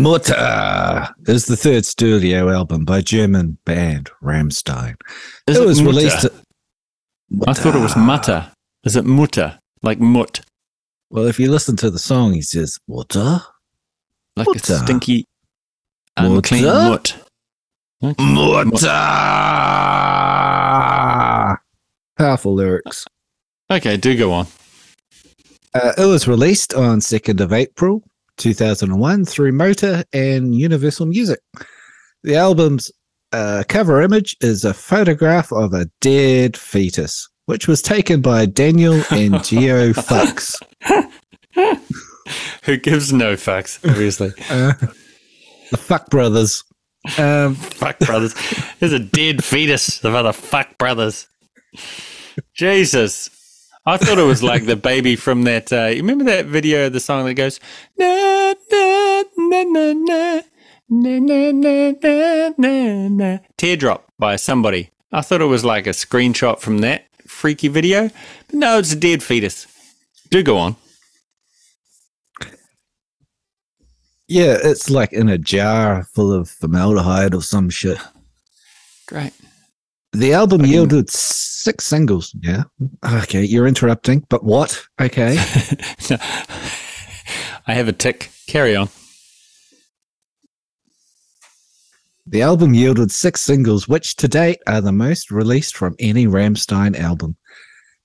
Mutter is the third studio album by German band Rammstein. Is it was Mutter? released. I thought it was Mutter. Is it Mutter? Like Mut? Well, if you listen to the song, he says Mutter. Like Mutter. a stinky, unclean Mutter? Mut. Okay. Mutter. Powerful lyrics. Okay, do go on. Uh, it was released on 2nd of April 2001 through Motor and Universal Music. The album's uh, cover image is a photograph of a dead fetus, which was taken by Daniel and Geo Fucks. Who gives no fucks, obviously. Uh, the Fuck Brothers. Um, fuck brothers. There's a dead fetus of other fuck brothers. Jesus. I thought it was like the baby from that. Uh, you remember that video of the song that goes, na, na, na, na, na, na, na, na, na, na, na. Teardrop by somebody. I thought it was like a screenshot from that freaky video. But no, it's a dead fetus. Do go on. yeah, it's like in a jar full of formaldehyde or some shit. Great. The album yielded six singles. Yeah. Okay, you're interrupting, but what? Okay. I have a tick. Carry on. The album yielded six singles, which to date are the most released from any Rammstein album.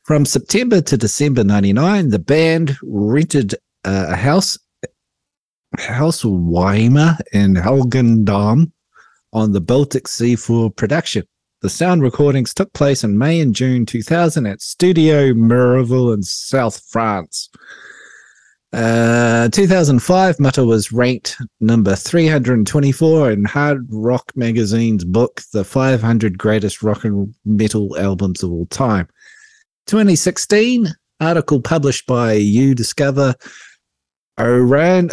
From September to December 99, the band rented uh, a house, House Weimar in Heiligendamm on the Baltic Sea for production. The sound recordings took place in May and June 2000 at Studio Miraval in South France. Uh, 2005, Mutter was ranked number 324 in Hard Rock Magazine's book, The 500 Greatest Rock and Metal Albums of All Time. 2016, article published by uDiscover, O'Brien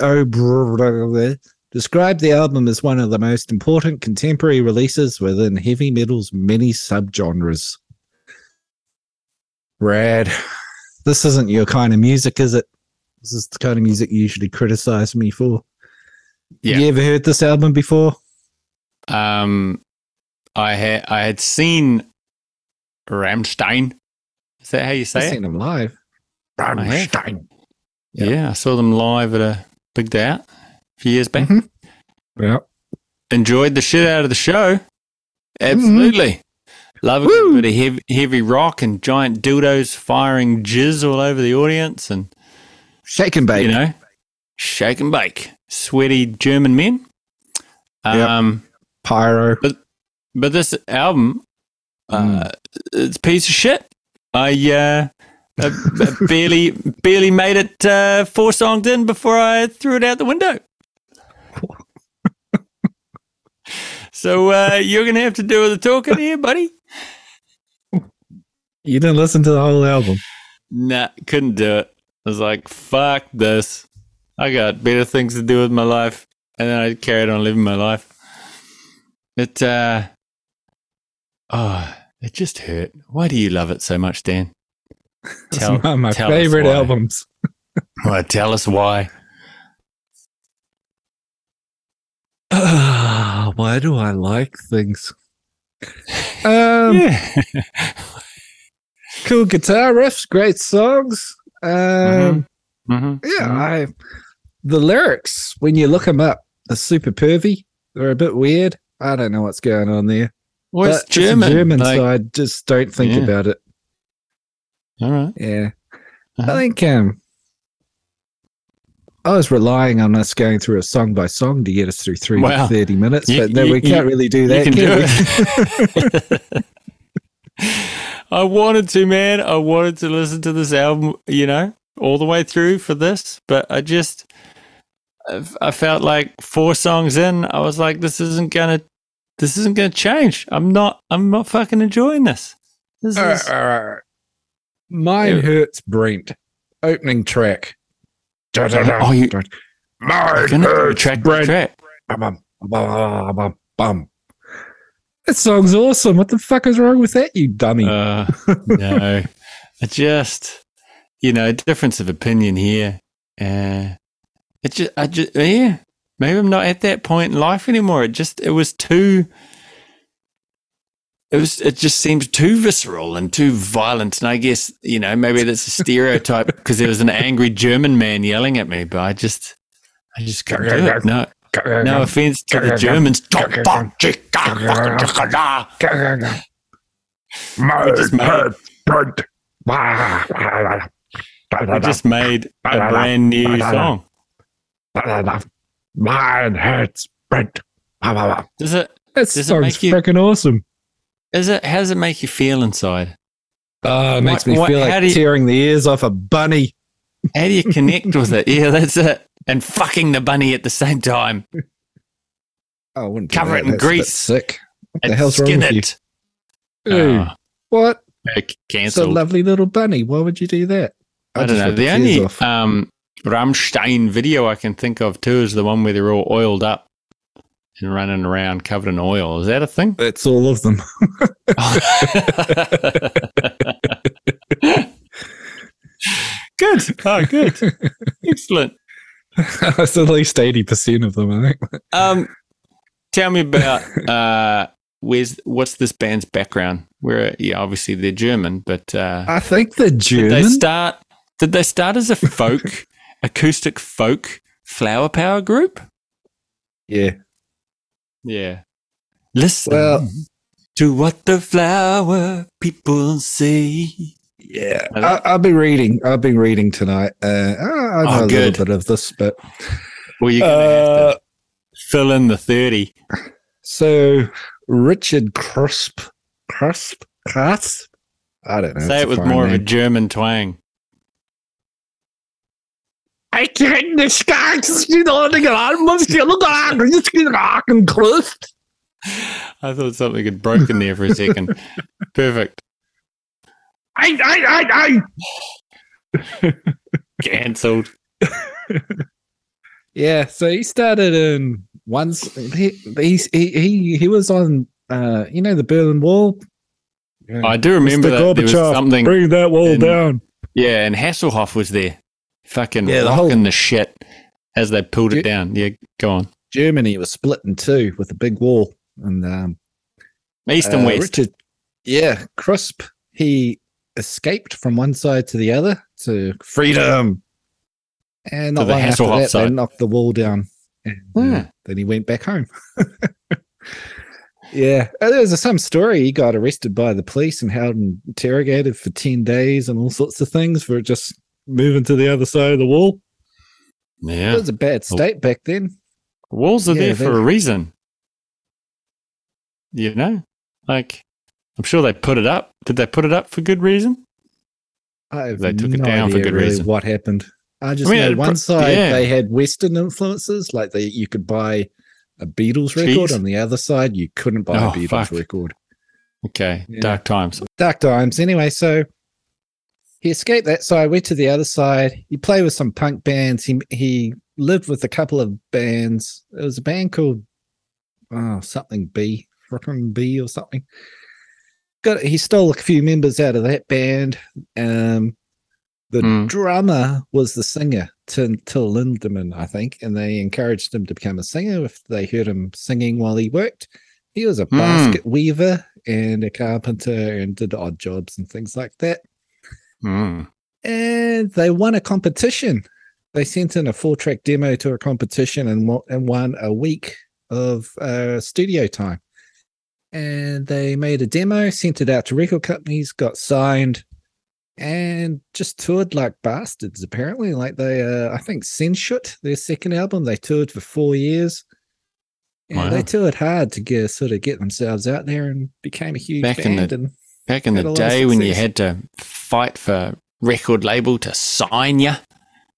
described the album as one of the most important contemporary releases within heavy metal's many subgenres. Rad. This isn't your kind of music, is it? This is the kind of music you usually criticize me for. Yeah. Have you ever heard this album before? Um, I had I had seen Rammstein. Is that how you I've say it? seen them live. have. Rammstein. Yeah. Yeah. I saw them live at a big day out few years back. Mhm. Yeah. Enjoyed the shit out of the show. Absolutely. Love a good Mm-hmm. Bit of heavy, heavy rock and giant dildos firing jizz all over the audience and, Shake and bake. you know, shake and bake. Sweaty German men. Yep. Um, Pyro. But this album, uh, Mm. it's a piece of shit. I uh, I barely barely made it uh, four songs in before I threw it out the window. So uh, you're gonna have to do the talking here, buddy. You didn't listen to the whole album. Nah, couldn't do it. I was like, fuck this. I got better things to do with my life, and then I carried on living my life. It uh, oh, it just hurt. Why do you love it so much, Dan? It's one of my tell favorite albums. Well, tell us why. Ah, why do I like things? Um, Yeah. cool guitar riffs, great songs. Um, hmm yeah, I the lyrics when you look them up are super pervy. They're a bit weird. I don't know what's going on there. Well, But it's German. German, like- so I just don't think Yeah. about it. all right. Yeah, Uh-huh. I think um, I was relying on us going through a song by song to get us through three Wow. thirty minutes, You- but no, you- we can't you- really do you that. can can do it. I wanted to, man. I wanted to listen to this album, you know, all the way through for this, but I just, I I felt like four songs in, I was like, this isn't gonna, this isn't gonna change. I'm not, I'm not fucking enjoying this. This Uh, is, uh, Mine Yeah. hurts, Brent. Opening track. Oh, you- Mine gonna track by Brent. track. Bum, bum, bum, bum, bum. That song's awesome. What the fuck is wrong with that, you dummy? Uh, no, I just, you know, difference of opinion here. Uh, it just, I just, yeah, maybe I'm not at that point in life anymore. It just it was too. It was. It just seemed too visceral and too violent. And I guess you know maybe that's a stereotype because there was an angry German man yelling at me. But I just, I just couldn't do it. No, no offense to the Germans. My just made- head. I just made a brand new song. My head's burnt. Does it? That Does it song's make you- freaking awesome. Is it? How does it make you feel inside? Oh, it makes What- me what- feel like you- tearing the ears off a bunny. How do you connect with it? Yeah, that's it. And fucking the bunny at the same time. Oh, I wouldn't Cover it in That's grease. Sick. What the hell's wrong skin with you? it. Ooh, Oh, what? It's a lovely little bunny. Why would you do that? I I'd don't know. The only um, Rammstein video I can think of too is the one where they're all oiled up and running around covered in oil. Is that a thing? That's all of them. good. Oh, good. Excellent. That's at least eighty percent of them. I think. Um, tell me about uh, where's what's this band's background? Where yeah, obviously they're German, but uh, I think they're German. they start? Did they start as a folk, acoustic folk flower power group? yeah. Yeah. Listen Well- to what the flower people say. Yeah, I I, I'll be reading. I'll be reading tonight. Uh, I know Oh, a good. little bit of this, but Well, you're gonna uh, to fill in the thirty. so Richard Crisp, Crisp, Crisp. I don't know. Say it's it with foreign more of a. German twang. I can't disguise you know the ground must you look on this rock and crust. I thought something had broken there for a second. Perfect. I I I I Cancelled. Yeah, so he started in once. He he's, he he he was on. Uh, you know the Berlin Wall. Yeah. I do remember Mr. that there was something. Bring that wall in- down. Yeah, and Hasselhoff was there, fucking Yeah, the rocking whole- the shit as they pulled it down. Yeah, go on. Germany was split in two with a big wall, and um, East and uh, West. Richard, yeah, Crisp. He escaped from one side to the other to freedom, and not the long after that, they knocked the wall down. And, uh, then he went back home. yeah, Uh, there was some story. He got arrested by the police and held and interrogated for ten days and all sorts of things for just moving to the other side of the wall. Yeah. It was a bad oh. state back then. walls are Yeah, there for they- a reason. You know, like I'm sure they put it up. Did they put it up for good reason? I have They took it no down for good really reason. what happened. I just mean, know one pro- side yeah. they had Western influences, like they you could buy a Beatles record. Cheese? On the other side, you couldn't buy Oh, a Beatles fuck. record. Okay, Yeah. dark times. Dark times. Anyway, so he escaped that side, went to the other side. He played with some punk bands. He he lived with a couple of bands. It was a band called oh something B, frickin' B or something. Got he stole a few members out of that band. Um, the Hmm. drummer was the singer, Till, Till Lindemann, I think, and they encouraged him to become a singer if they heard him singing while he worked. He was a Hmm. basket weaver and a carpenter and did odd jobs and things like that. Mm. And they won a competition. They sent in a four track demo to a competition and, and won a week of uh, studio time. And they made a demo, sent it out to record companies, got signed, and just toured like bastards. Apparently, like they, uh, I think, Sehnsucht, their second album, they toured for four years. And Wow. they toured hard to get sort of get themselves out there and became a huge Back in band. the- and Back in the day when you had to fight for record label to sign you,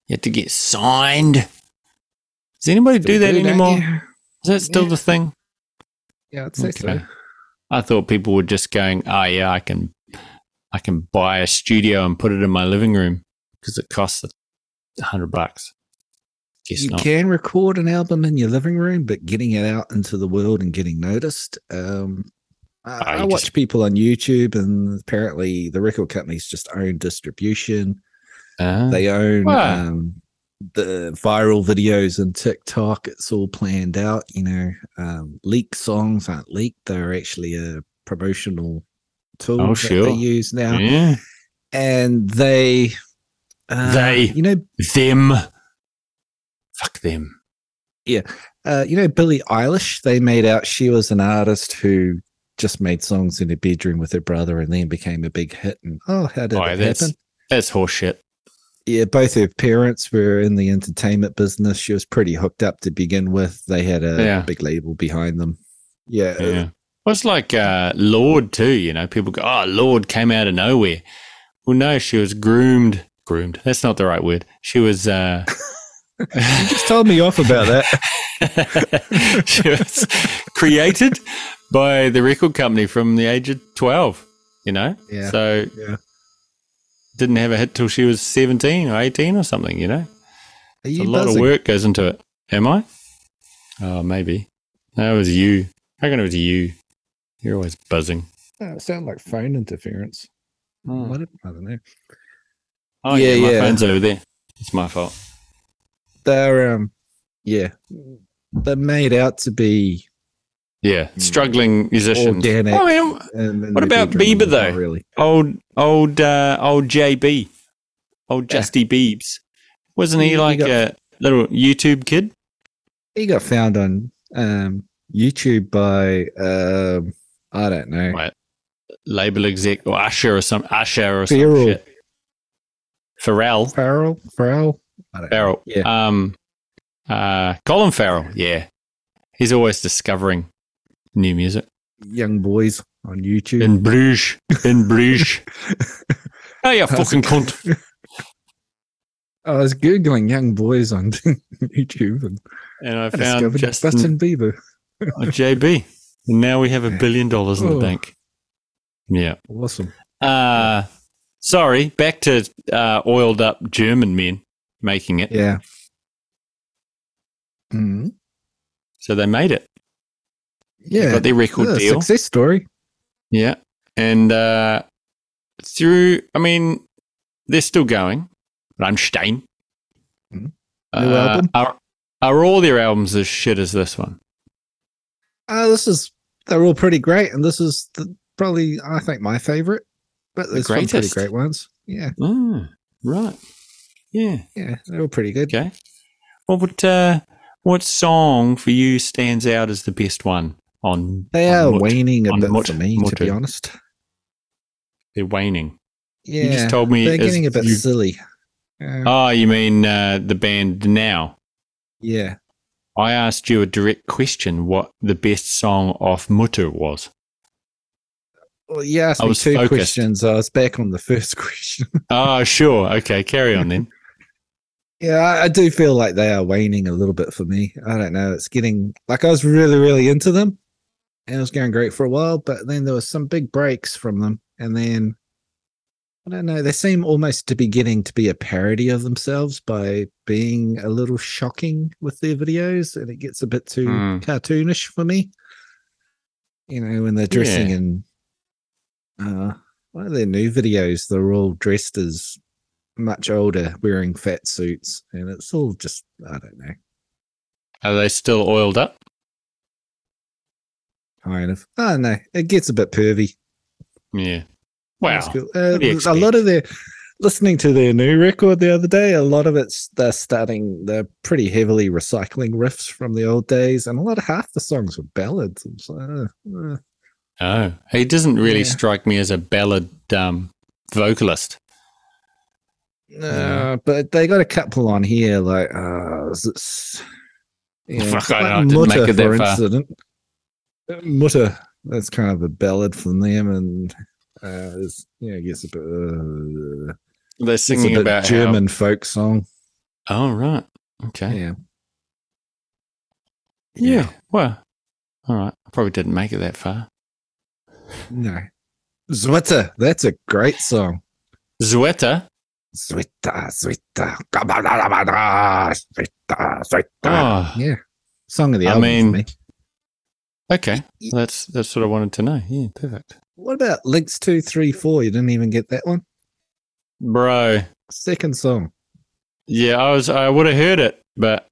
you had to get signed. Does anybody do still that anymore? Is that still Yeah. the thing? Yeah, I'd say so. I thought people were just going, "Oh yeah, I can, I can buy a studio and put it in my living room because it costs a hundred bucks." Guess you not. can record an album in your living room, but getting it out into the world and getting noticed. Um, I, Ah, I you watch just- people on YouTube, and apparently the record companies just own distribution. Ah. They own Wow. um, the viral videos and TikTok, it's all planned out. You know, um, leak songs aren't leaked; they're actually a promotional tool Oh, that sure. they use now, Yeah. and they, uh, They. you know, Them. Fuck them. Yeah, uh, you know, Billie Eilish. They made out she was an artist who just made songs in her bedroom with her brother, and then became a big hit. And oh, how did Oh, it that's happen? that's horseshit. yeah, both her parents were in the entertainment business. She was pretty hooked up to begin with. They had a Yeah. big label behind them. Yeah. Yeah. Well, it's like uh, Lorde too. You know, people go, "Oh, Lorde came out of nowhere." Well, no, she was groomed. Groomed. That's not the right word. She was. Uh, You just told me off about that. she was created by the record company from the age of twelve. You know. Yeah. So Yeah. didn't have a hit till she was seventeen or eighteen or something. You know. Are a you lot buzzing? of work goes into it. Am I? Oh, maybe. No, it was you. I reckon it was you. You're always buzzing. Oh, it sounded like phone interference. What? I don't know. Oh, yeah, Yeah, my yeah. phone's over there. It's my fault. They're um, yeah, they're made out to be Yeah, Hmm. struggling musicians. organic. I mean, um, What about Bieber, though? Really? old, old, uh, old JB, old Yeah. Justy Biebs. Wasn't he He- he like got- a little YouTube kid? He got found on um YouTube by um I don't know. Right. Label exec or Usher or some Usher or some Pharrell. shit. Pharrell. Farrell, Farrell, I. Farrell. Yeah. Um, uh, Colin Farrell. Yeah. He's always discovering new music. young boys on YouTube. In Bruges. In Bruges. oh, you fucking cunt. I was googling young boys on YouTube and And I I found discovered Justin Justin Bieber. JB. And now we have a billion dollars in the Oh. bank. Yeah. Awesome. Uh, sorry, back to uh, oiled up German men making it. Yeah. Mm. So they made it. Yeah. Got their record Yeah, deal. Success story. Yeah. And uh, through, I mean, they're still going. Rammstein. Mhm. Uh, New album? Are, are all their albums as shit as this one? Uh, this is they're all pretty great, and this is the, probably I think my favorite. But there's some pretty great ones. Yeah, Mm, right. Yeah. yeah, they're all pretty good. Okay. Well, what, uh, what song for you stands out as the best one on? They on are Mut? waning a bit Mut- for me, to be honest. They're waning. Yeah, You just told me they're getting a bit you- silly. Uh, Oh, you mean uh, the band now? yeah, I asked you a direct question what the best song off Mutter was. well, you asked I me two focused. questions. I was back on the first question. Oh, sure. Okay, carry on then. yeah, I, I do feel like they are waning a little bit for me. I don't know. It's getting like I was really, really into them, and it was going great for a while. But then there was some big breaks from them, and then I don't know. They seem almost to be getting to be a parody of themselves by being a little shocking with their videos, and it gets a bit too Hmm. cartoonish for me. You know, when they're dressing Yeah. in uh one of their new videos, they're all dressed as much older, wearing fat suits, and it's all just I don't know, Are they still oiled up? Kind of. I don't know. It gets a bit pervy. Yeah. Wow. Cool. Uh, you a lot of their listening to their new record the other day, a lot of it's they're starting they're pretty heavily recycling riffs from the old days, and a lot of half the songs were ballads. So, uh, uh, Oh, he doesn't really Yeah. strike me as a ballad um, vocalist. uh, but they got a couple on here like uh is this, Fuck, I know, I didn't make it that for far. incident. Mutter, that's kind of a ballad from them, and uh, it's, yeah, I guess a bit. Uh, They're singing about German folk song. Oh, right. Okay. Yeah. Yeah. Well, all right. I probably didn't make it that far. No. Zwita. That's a great song. Zweta. Zwita, Zwita. Zwita, Zwita. Oh, Yeah. Song of the I album mean- okay. That's that's what I wanted to know. Yeah, perfect. What about Links 234? You didn't even get that one? Bro, Second song. Yeah, I was. I would have heard it, but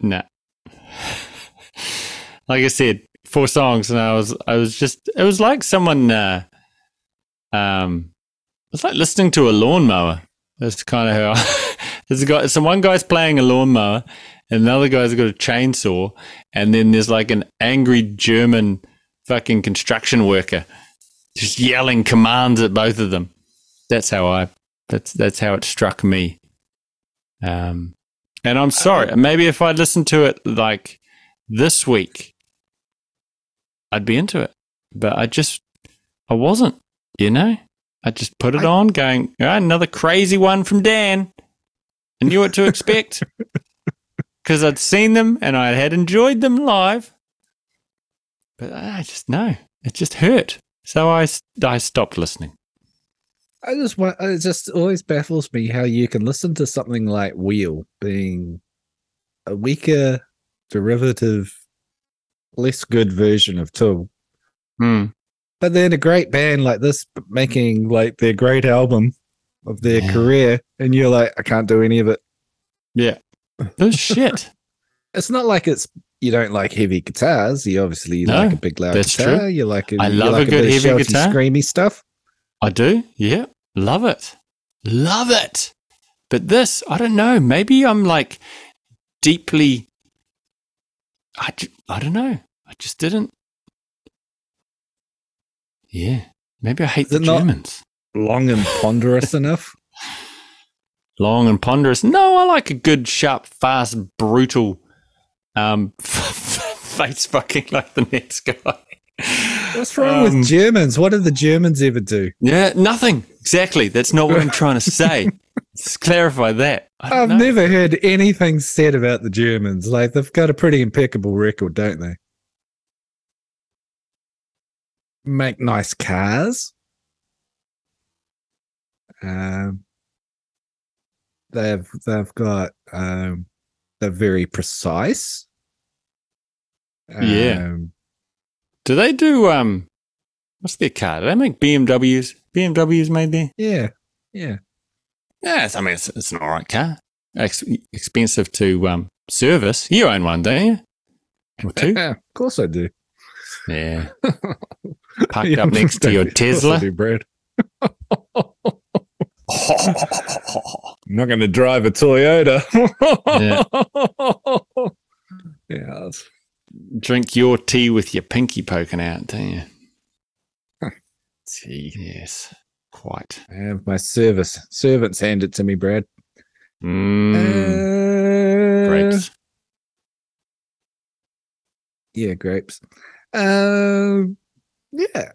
nah. like I said, four songs, and I was. I was just. It was like someone. Uh, um, it's like listening to a lawnmower. That's kind of how. there's a guy. So one guy's playing a lawnmower, and another guy's got a chainsaw, and then there's like an angry German fucking construction worker just yelling commands at both of them. That's how I. That's that's how it struck me. Um, and I'm sorry. Maybe if I'd listened to it like this week, I'd be into it. But I just, I wasn't. You know, I just put it I- on, going "Ah, another crazy one from Dan. I knew what to expect because I'd seen them and I had enjoyed them live. But I just no, it just hurt. So I I stopped listening. I just want. It just always baffles me how you can listen to something like Wheel being a weaker derivative, less good version of Tool, Hmm. but then a great band like this making like their great album of their Yeah. career, and you're like, I can't do any of it. Yeah, this shit. It's not like it's you don't like heavy guitars. You obviously No, like a big loud that's guitar. true. You like a, I love like a good of heavy guitar. screamy stuff. I do. Yeah. Love it. Love it. But this, I don't know. Maybe I'm like deeply. I, I don't know. I just didn't. Yeah. Maybe I hate Is the Germans. Long and ponderous enough. Long and ponderous. No, I like a good, sharp, fast, brutal um, face fucking like the next guy. What's wrong Um, with Germans? What did the Germans ever do? Yeah, nothing. Exactly. That's not what I'm trying to say. Let's clarify that. I've know. never heard anything said about the Germans. Like they've got a pretty impeccable record, don't they? Make nice cars. Um, they've they've got um, they're very precise. Yeah. Um, Do they do um what's their car? Do they make BMWs? BMWs made there? yeah, yeah. Yeah, I mean it's, it's an alright car. Ex- expensive to um service. You own one, don't you? Or two? Yeah, of course I do. yeah. Parked up next to your Of course I Tesla. do, Brad. I'm not going to drive a Toyota. yeah. that's- Drink your tea with your pinky poking out, don't you? Tea. Yes. Quite. I have my service servants hand it to me, Brad. Mm, Uh, grapes. Yeah, grapes. Um, yeah.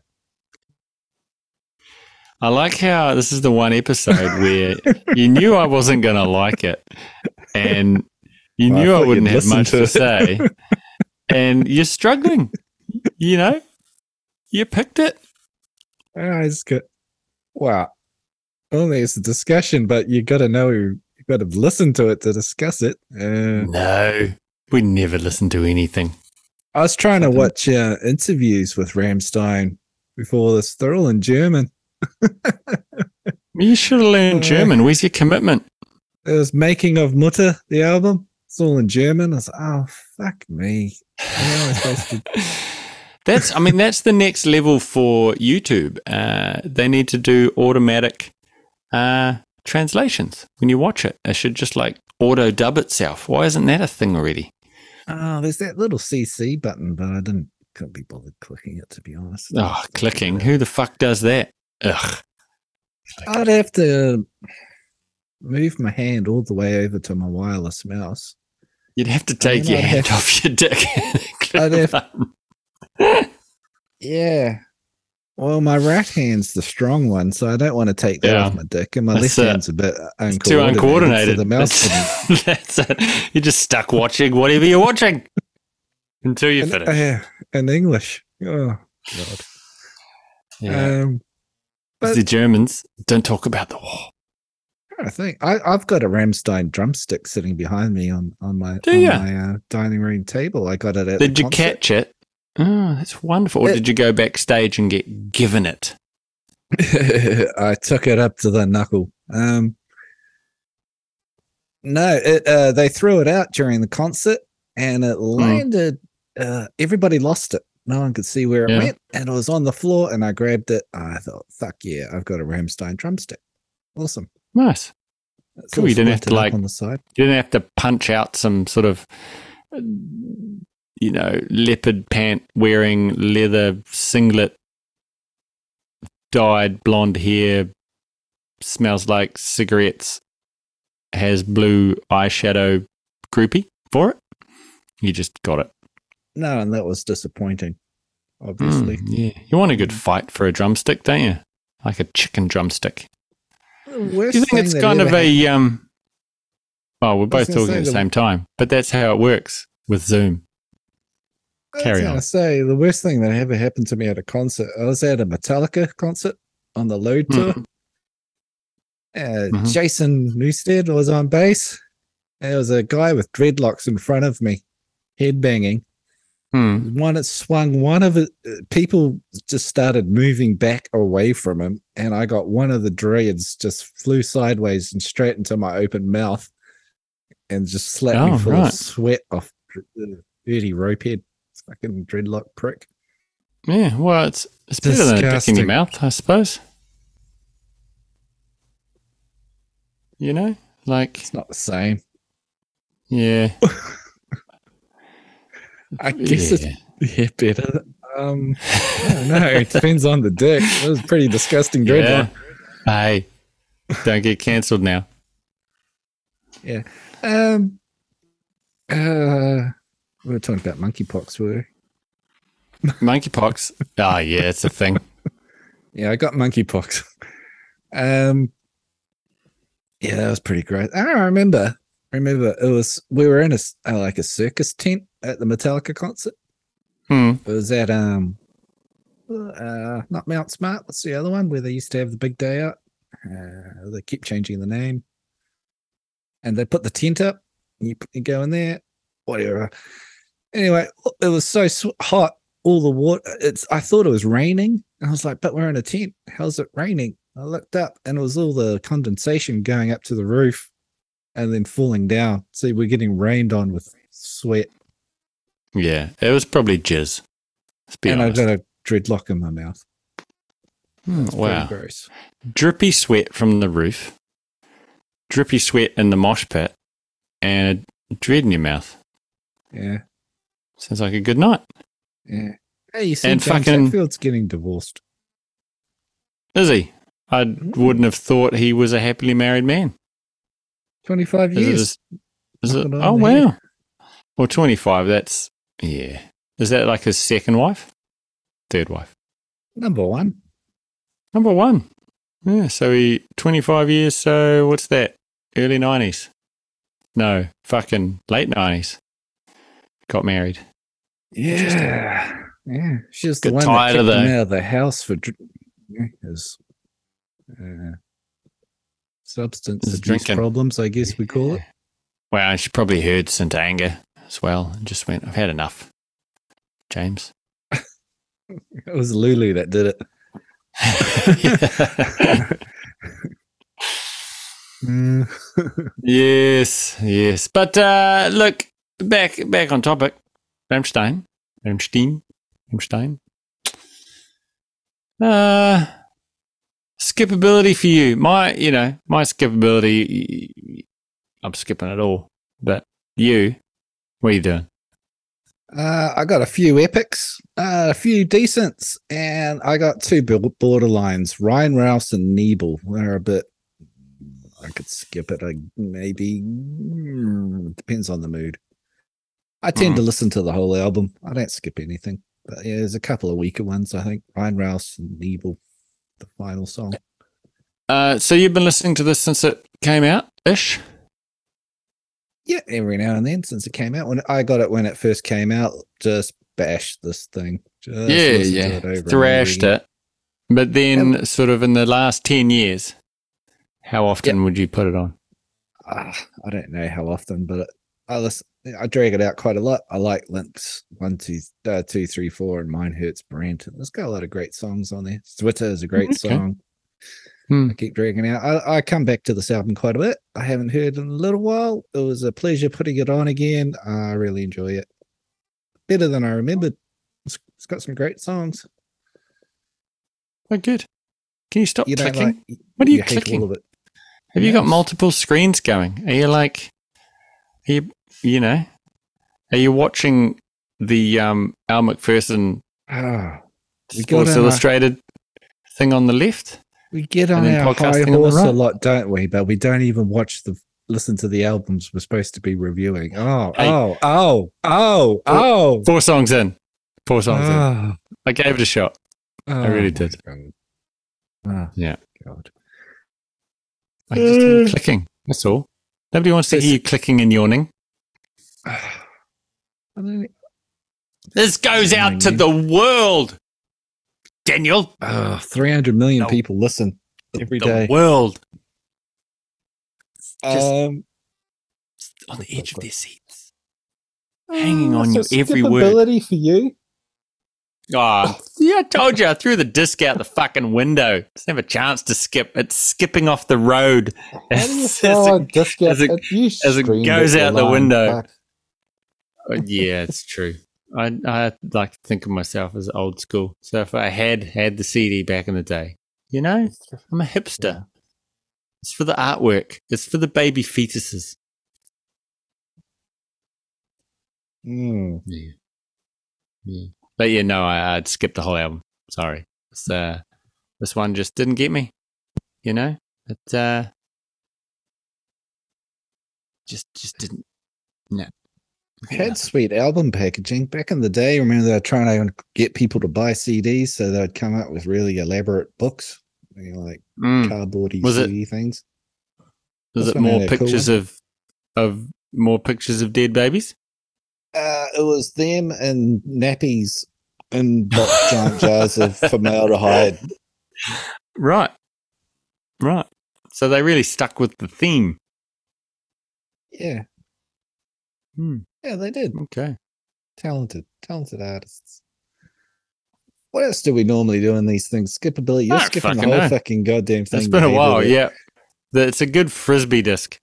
I like how this is the one episode where you knew I wasn't going to like it, and you Well, knew I, thought wouldn't have much to to say, and you're struggling. You know, you picked it. I just got wow. Only it's a discussion, but you got to know you got to listen to it to discuss it. Uh, No, we never listen to anything. I was trying to watch uh, interviews with Rammstein before this. They're all in German. You should have learned Uh, German. Where's your commitment? It was making of Mutter, the album. It's all in German. I was like, oh fuck me. I That's, I mean, that's the next level for YouTube. Uh, they need to do automatic uh, translations when you watch it. It should just like auto dub itself. Why isn't that a thing already? Oh, there's that little CC button, but I didn't couldn't be bothered clicking it to be honest. Oh, clicking. Who the fuck does that? Ugh. I'd have to move my hand all the way over to my wireless mouse. You'd have to take your I'd hand off your dick. I'd have- Yeah. Well, my right hand's the strong one, so I don't want to take that Yeah. off my dick, and my That's left it. hand's a bit It's too uncoordinated. uncoordinated. So the mouse that's, that's it. You're just stuck watching whatever you're watching until you in, finish. uh, in English. Oh God. yeah. Um, but- the Germans don't talk about the war. I think I, I've got a Rammstein drumstick sitting behind me on on my on my uh, dining room table. I got it at. Did you concert. catch it? Oh, that's wonderful. Or It- did you go backstage and get given it? I took it up to the knuckle. Um, No, it, uh, they threw it out during the concert, and it landed. Uh, everybody lost it. No one could see where it Yeah. went, and it was on the floor. And I grabbed it. I thought, "Fuck yeah, I've got a Rammstein drumstick. Awesome." Nice. It's Cool, you didn't have to, like- on the side. You didn't have to punch out some sort of, you know, leopard pant wearing leather singlet, dyed blonde hair, smells like cigarettes, has blue eyeshadow groupie for it. You just got it. No, and that was disappointing. Obviously, Mm, yeah. You want a good fight for a drumstick, don't you? Like a chicken drumstick. Do you think it's kind of a um? Oh, we're both talking at the the- same time, but that's how it works with Zoom. I was Carry on. say the worst thing that ever happened to me at a concert. I was at a Metallica concert on the Load tour. Mhm. Uh, Mhm. Jason Newsted was on bass. There was a guy with dreadlocks in front of me, headbanging. Hmm. One it swung. One of it, uh, people just started moving back away from him, and I got one of the dreads just flew sideways and straight into my open mouth, and just slapped Oh, me full right. of sweat off the dirty rope head. Fucking dreadlock prick. Yeah, well, it's it's better than a dick in your mouth, I suppose. You know, like It's not the same. yeah, I guess yeah. it's yeah, better. Um, I don't know. It depends on the dick. It was pretty disgusting dreadlock. Yeah. Hey, don't get cancelled now. Yeah. Um, uh, we were talking about monkeypox, were we? Monkeypox. oh yeah, it's a thing. Yeah, I got monkeypox. Um, yeah, that was pretty great. I don't remember. Remember, it was we were in a uh, like a circus tent at the Metallica concert. Hmm. It was at um, uh, not Mount Smart. What's the other one where they used to have the big day out? Uh, they keep changing the name, and they put the tent up. And you, put- you go in there, whatever. Anyway, it was so sw- hot. All the water. It's. I thought it was raining. I was like, but we're in a tent. How's it raining? I looked up, and it was all the condensation going up to the roof, and then falling down. See, we're getting rained on with sweat, Yeah, it was probably jizz. And I honest. got a dreadlock in my mouth. Hmm, wow. gross. drippy sweat from the roof, drippy sweat in the mosh pit, and a dread in your mouth. Yeah. Sounds like a good night. Yeah. Hey, you see, And James fucking- Hetfield's getting divorced. Is he? I wouldn't have thought he was a happily married man. 25 Is years. is it? Oh on the head. wow. Well, twenty five. That's yeah. Is that like his second wife? Third wife. Number one. Number one. Yeah. So he twenty five years. So what's that? Early nineties. No, fucking late nineties. Got married. Yeah. Yeah. She's the one that tired kicked of him out of the house for dr- his uh, substance abuse drinking. problems, I guess we call it. Well, she probably heard St. Anger as well and just went, I've had enough. James. It was Lulu that did it. Mm. yes, yes. But uh, look, back back on topic. Rammstein. Rammstein. Rammstein. Uh skippability for you. My you know, my skippability I'm skipping it all. But you, what are you doing? Uh, I got a few epics, uh, a few decents, and I got two bor- borderlines. Rein Raus and Nebel. They're a bit. I could skip it. I maybe mm, depends on the mood. I tend to listen to the whole album. I don't skip anything. But yeah, there's a couple of weaker ones. I think Rein Raus and Nebel, the final song. Uh so you've been listening to this since it came out ish? Yeah, every now and then since it came out. When I got it when it first came out, just bashed this thing. Just yeah, yeah. it and Thrashed it. But then, sort of in the last 10 years, how often would you put it on? Ah, I don't know how often, but it, I listen, I drag it out quite a lot. I like Links one, two, uh, two, three, four, and Mein Herz brennt. It's got a lot of great songs on there. Zwitter is a great Okay. song. Hmm. I keep dragging out. I, I come back to this album quite a bit. I haven't heard in a little while. It was a pleasure putting it on again. I really enjoy it. Better than I remembered. It's, it's got some great songs. Oh, good. Can you stop You clicking? like what are you, all clicking? of it. Have you got multiple screens going? Are you like, are you, you know, are you watching the um, Elle Macpherson Ah, Sports Illustrated thing on the left? We get on our high horse a lot, don't we? But we don't even watch the listen to the albums we're supposed to be reviewing. Oh, Hey. oh, oh, oh, oh. Four songs in. Four songs in. Ah, I gave it a shot. oh really did. Ah, Yeah. God. I just hear clicking. That's all. Nobody wants to hear you clicking and yawning. I This goes out to the world, Daniel. Oh, 300 million No. people listen every the day. world just- Um, on the edge of their seats. Hanging uh, on so you every word. skippability for you. Oh, yeah, I told you. I threw the disc out the fucking window. It's never a chance to skip. It's skipping off the road How do you as, it, disc as it- as it goes out the window. fuck. Oh, yeah, it's true. I I like to think of myself as old school. So if I had had the CD back in the day, you know, I'm a hipster. It's for the artwork. It's for the baby fetuses. Mm. Yeah, yeah. But yeah, no, I, I'd skipped the whole album. Sorry, this uh, this one just didn't get me. You know, it uh, just just didn't. No. Had sweet album packaging back in the day. Remember they were trying to get people to buy CDs, so they'd come up with really elaborate books, you know, like Mm. cardboardy Was it- things. Was This it more a cool pictures of of more pictures of dead babies? Uh, it was them and nappies in box giant jars of formaldehyde. Right. Right. So they really stuck with the theme. Yeah, Hmm. yeah, they did. Okay. Talented, talented artists. What else do we normally do in these things? Skippability. You're I skipping the fucking whole know. fucking goddamn thing. It's been a while. it. Yeah. The- It's a good frisbee disc.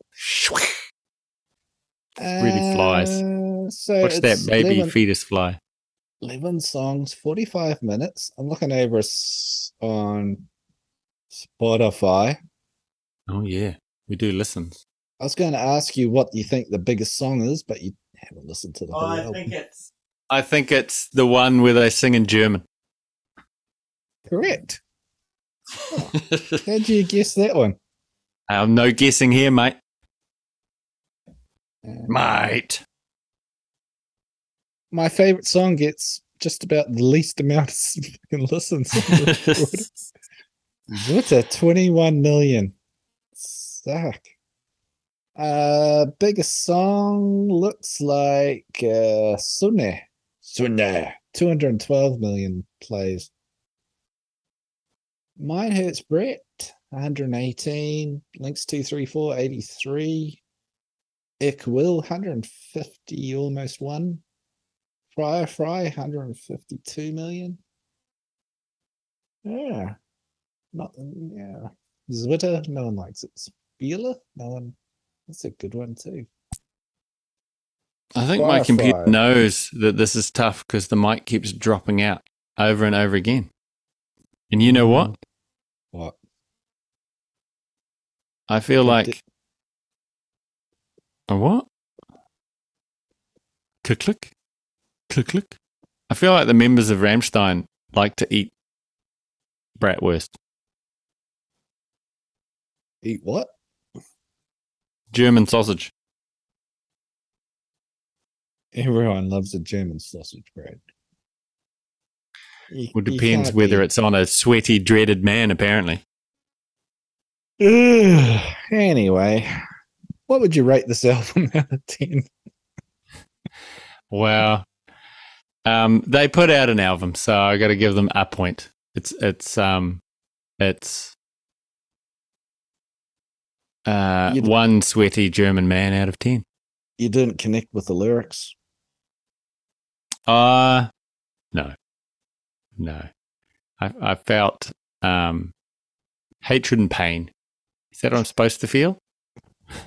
really flies. Uh, so Watch that baby 11, fetus fly. 11 songs, 45 minutes. I'm looking over on Spotify. Oh yeah. We do listens. I was going to ask you what you think the biggest song is, but you haven't listened to the whole album. it's I think it's the one where they sing in German. Correct. How'd you guess that one? um, no guessing here, mate. Uh, Mate. my favorite song gets just about the least amount of fucking listens. on the record. What's a 21 million? Suck. Uh, biggest song looks like uh, Sonne. Sonne. 212 million plays. Mein Herz brennt. 118. Links 234, 83. Ich Will, 150, almost one. Feuer Frei, 152 million. Yeah. Not yeah. Zwitter, no one likes it. Spieluhr, no one. That's a good one too. I think my computer knows that this is tough because the mic keeps dropping out over and over again. And you know what? Mm-hmm. What? I feel It like di- a what? Click click, click click. I feel like the members of Rammstein like to eat bratwurst, Eat what? German sausage. Everyone loves a German sausage bread. You- Well, depends whether be- it's on a sweaty, dreaded man. Apparently, Ugh. anyway, what would you rate this album out of 10? well, um, they put out an album, so I got to give them a point. It's it's um, it's uh, one sweaty German man out of ten. You didn't connect with the lyrics. Uh no. No. I I felt um hatred and pain. Is that what I'm supposed to feel?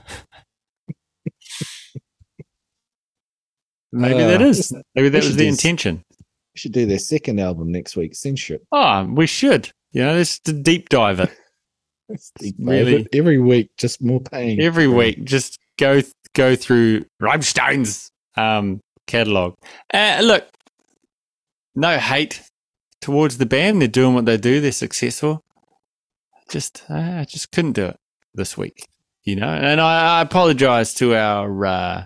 Maybe that Uh, is. Maybe that was the intention. We should do their second album next week. Censorship. Oh, we should. You know, let's deep dive it Really? favorite. every week, just more pain. every week. Just go go through Rammstein's um, catalog. Uh, look, no hate towards the band. They're doing what they do. They're successful. Just, uh, I just couldn't do it this week. You know, and I, I apologize to our uh,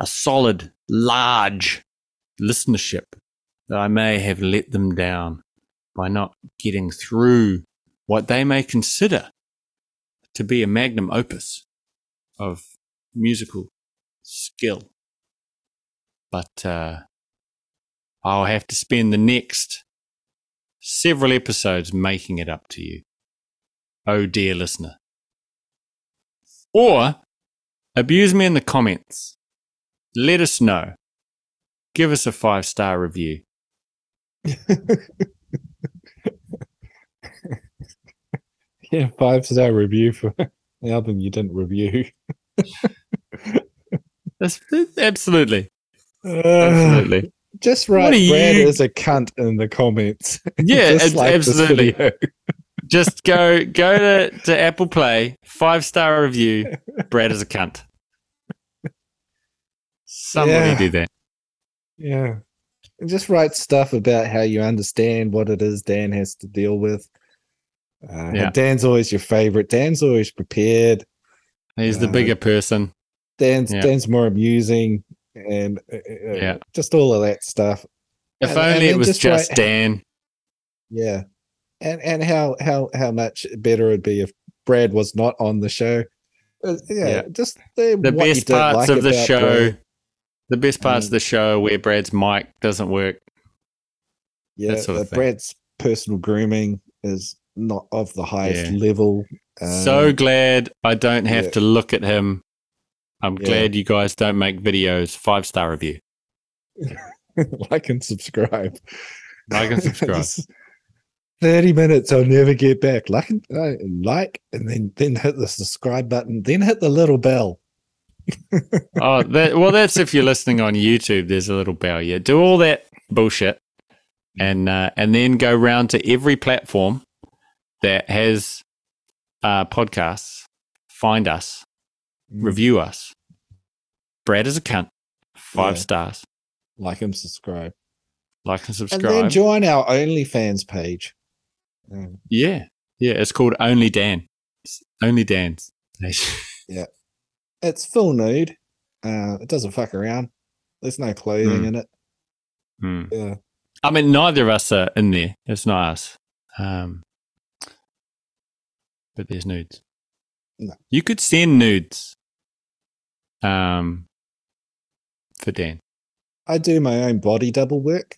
a solid, large listenership that I may have let them down by not getting through what they may consider to be a magnum opus of musical skill. But uh, I'll have to spend the next several episodes making it up to you. Oh, dear listener. Or abuse me in the comments. Let us know. Give us a five star review. yeah, five star review for the album you didn't review. That's, absolutely. Uh, Absolutely. just write Brad you- is a cunt in the comments. Yeah, ab- like absolutely. Just go go to, to Apple Play, five star review. Brad is a cunt. Somebody Yeah. do that. Yeah. And just write stuff about how you understand what it is Dan has to deal with. Uh, Yeah. Dan's always your favorite. Dan's always prepared. He's the Uh, bigger person. Dan's Yeah. Dan's more amusing, and uh, uh, Yeah. just all of that stuff. If and- and only it was just just Dan. Yeah, and and how how how much better it'd be if Brad was not on the show. Uh, yeah, Yeah. just the, The best parts like of the show. Brad. The best parts Mm. of the show where Brad's mic doesn't work. Yeah, that sort of uh. Brad's personal grooming is not of the highest Yeah. level. so Um, glad I don't have yeah. to look at him. I'm glad you guys don't make videos. Five star review. like and subscribe. Like and subscribe. Thirty minutes, I'll never get back. Like, and- uh, like, and then then hit the subscribe button. Then hit the little bell. oh, that, well, that's if you're listening on YouTube. There's a little bell. Yeah, do all that bullshit, and uh, and then go round to every platform that has uh, podcasts. Find us, Mm. review us. Brad is a cunt. Five Yeah. stars. Like and subscribe, Like and and subscribe. then join our OnlyFans page. Um, yeah, yeah. It's called Only Dan. It's Only Dan's. Yeah. It's full nude. Uh, it doesn't fuck around. There's no clothing Mm. in it. Hmm. Yeah. I mean, neither of us are in there. It's not us. Um, but there's nudes. No. You could send nudes. Um, for Dan. I do my own body double work,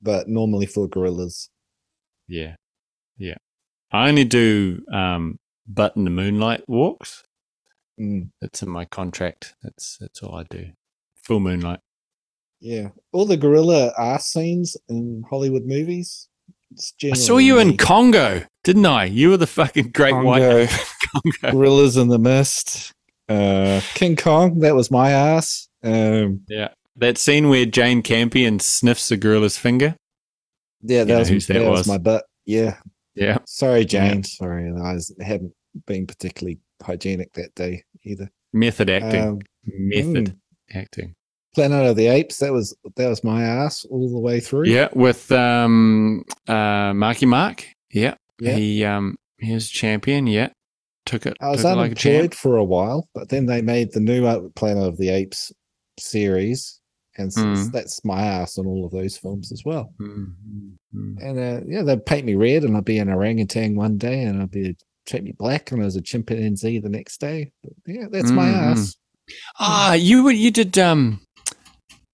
but normally for gorillas. Yeah, yeah. I only do um, butt in the moonlight walks. Mm, That's in my contract. That's that's all I do. Full moonlight. yeah, all the gorilla ass scenes in Hollywood movies. It's I saw you in. Congo, didn't I? You were the fucking great white Congo. Congo. gorillas in the mist. Uh, King Kong, that was my ass. Um, Yeah, that scene where Jane Campion sniffs a gorilla's finger. yeah, that was that that was was. my butt. Yeah, Yeah, sorry, Jane. Sorry, I was, hadn't been particularly hygienic that day either. method acting. Um, method mm, acting. Planet of the Apes. That was that was my ass all the way through. Yeah, with um uh Marky Mark. Yeah. Yeah. He um he was champion, yeah. Took it, I was took it like a champ. for a while, but then they made the new uh, Planet of the Apes series, and Mm. that's my ass on all of those films as well. Mm, mm, mm. And uh, yeah, they'd paint me red, and I'd be an orangutan one day, and I'd be paint me black, and I was a chimpanzee the next day. But yeah, that's my Mm, ass. Ah, you were- you did um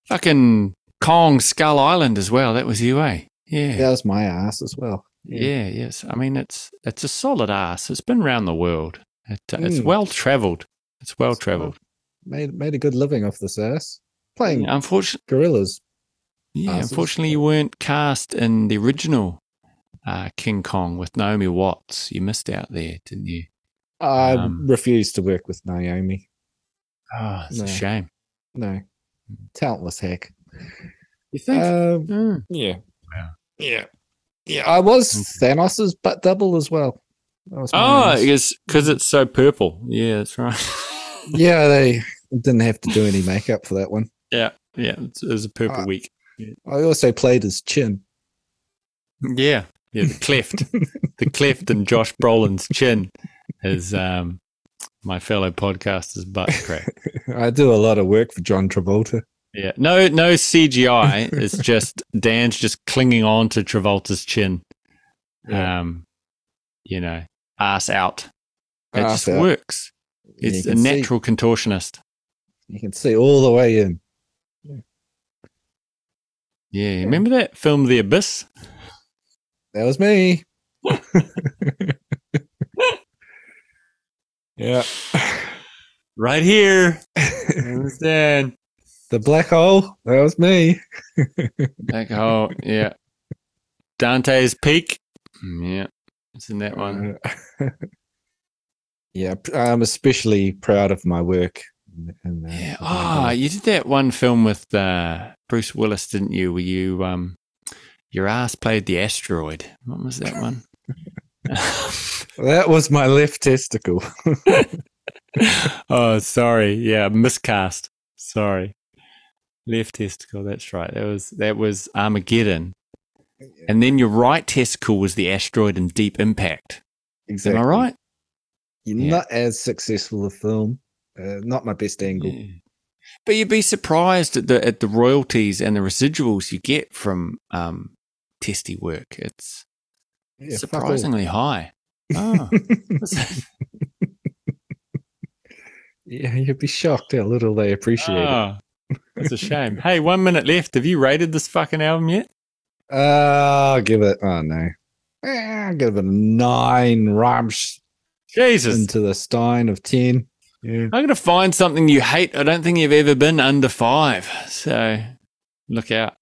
fucking Kong Skull Island as well. That was you, eh? Yeah. That was my ass as well. Yeah, yes. I mean, it's it's a solid ass. It's been around the world. It, uh, It's Mm. well traveled. It's well traveled. Made made a good living off this ass playing Unfortunately, gorillas. yeah, asses. unfortunately, you weren't cast in the original uh, King Kong with Naomi Watts. You missed out there, didn't you? I Um, refuse to work with Naomi. Oh, it's No. a shame. No, talentless hack. You think? Um, Mm. yeah, Yeah. yeah, yeah. I was Okay. Thanos's butt double as well. That was my Oh, because it's so purple. Yeah, that's right. yeah. They didn't have to do any makeup for that one. yeah, yeah. It was a purple Ah. week. I also played his chin. Yeah, yeah. The cleft, the cleft in Josh Brolin's chin is um, my fellow podcaster's butt crack. I do a lot of work for John Travolta. Yeah, no, no CGI. It's just Dan's just clinging on to Travolta's chin. Yeah. Um, you know, ass out. It Ass just out. works. Yeah, It's you a can see- natural contortionist. You can see all the way in. Yeah, remember that film, The Abyss? That was me. yeah. Right here. There's Dan. The black hole. That was me. black hole. yeah. Dante's Peak. Yeah, it's in that one. Yeah, I'm especially proud of my work. in, uh, Yeah. Ah, that. you did that one film with uh, Bruce Willis, didn't you? Where you um, your ass played the asteroid. What was that one? that was my left testicle. oh, sorry. Yeah, miscast. Sorry. Left testicle. That's right. That was that was Armageddon. And then your right testicle was the asteroid in Deep Impact. exactly. Am I right? You're Yeah. not as successful a film. Uh, not my best angle. Yeah. But you'd be surprised at the at the royalties and the residuals you get from um, testy work. It's Yeah, surprisingly high. Oh. Yeah, you'd be shocked how little they appreciate it. That's a shame. hey, one minute left. Have you rated this fucking album yet? Uh, I'll give it. Oh no, Eh, I'll give it a nine rams Jesus. into the stein of ten. Yeah, I'm going to find something you hate. I don't think you've ever been under five. So look out.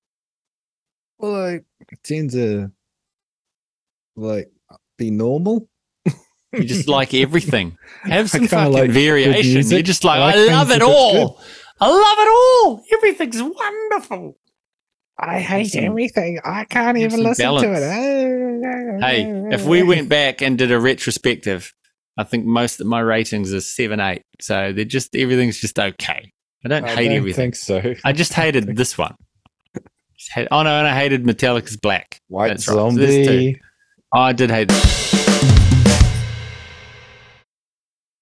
well, I tend to like be normal. You just like everything. Have some fucking like variation. You're just like, I like I, love it if it's all. I love it all. Everything's wonderful. I hate Some- everything. I can't even listen to it. Hey, if we went back and did a retrospective, I think most of my ratings are seven, eight. So they're just everything's just okay. I don't I hate don't everything. think so. I just hated this one. Hate- oh no, and I hated Metallica's Black. White That's right. So. Oh, I did hate.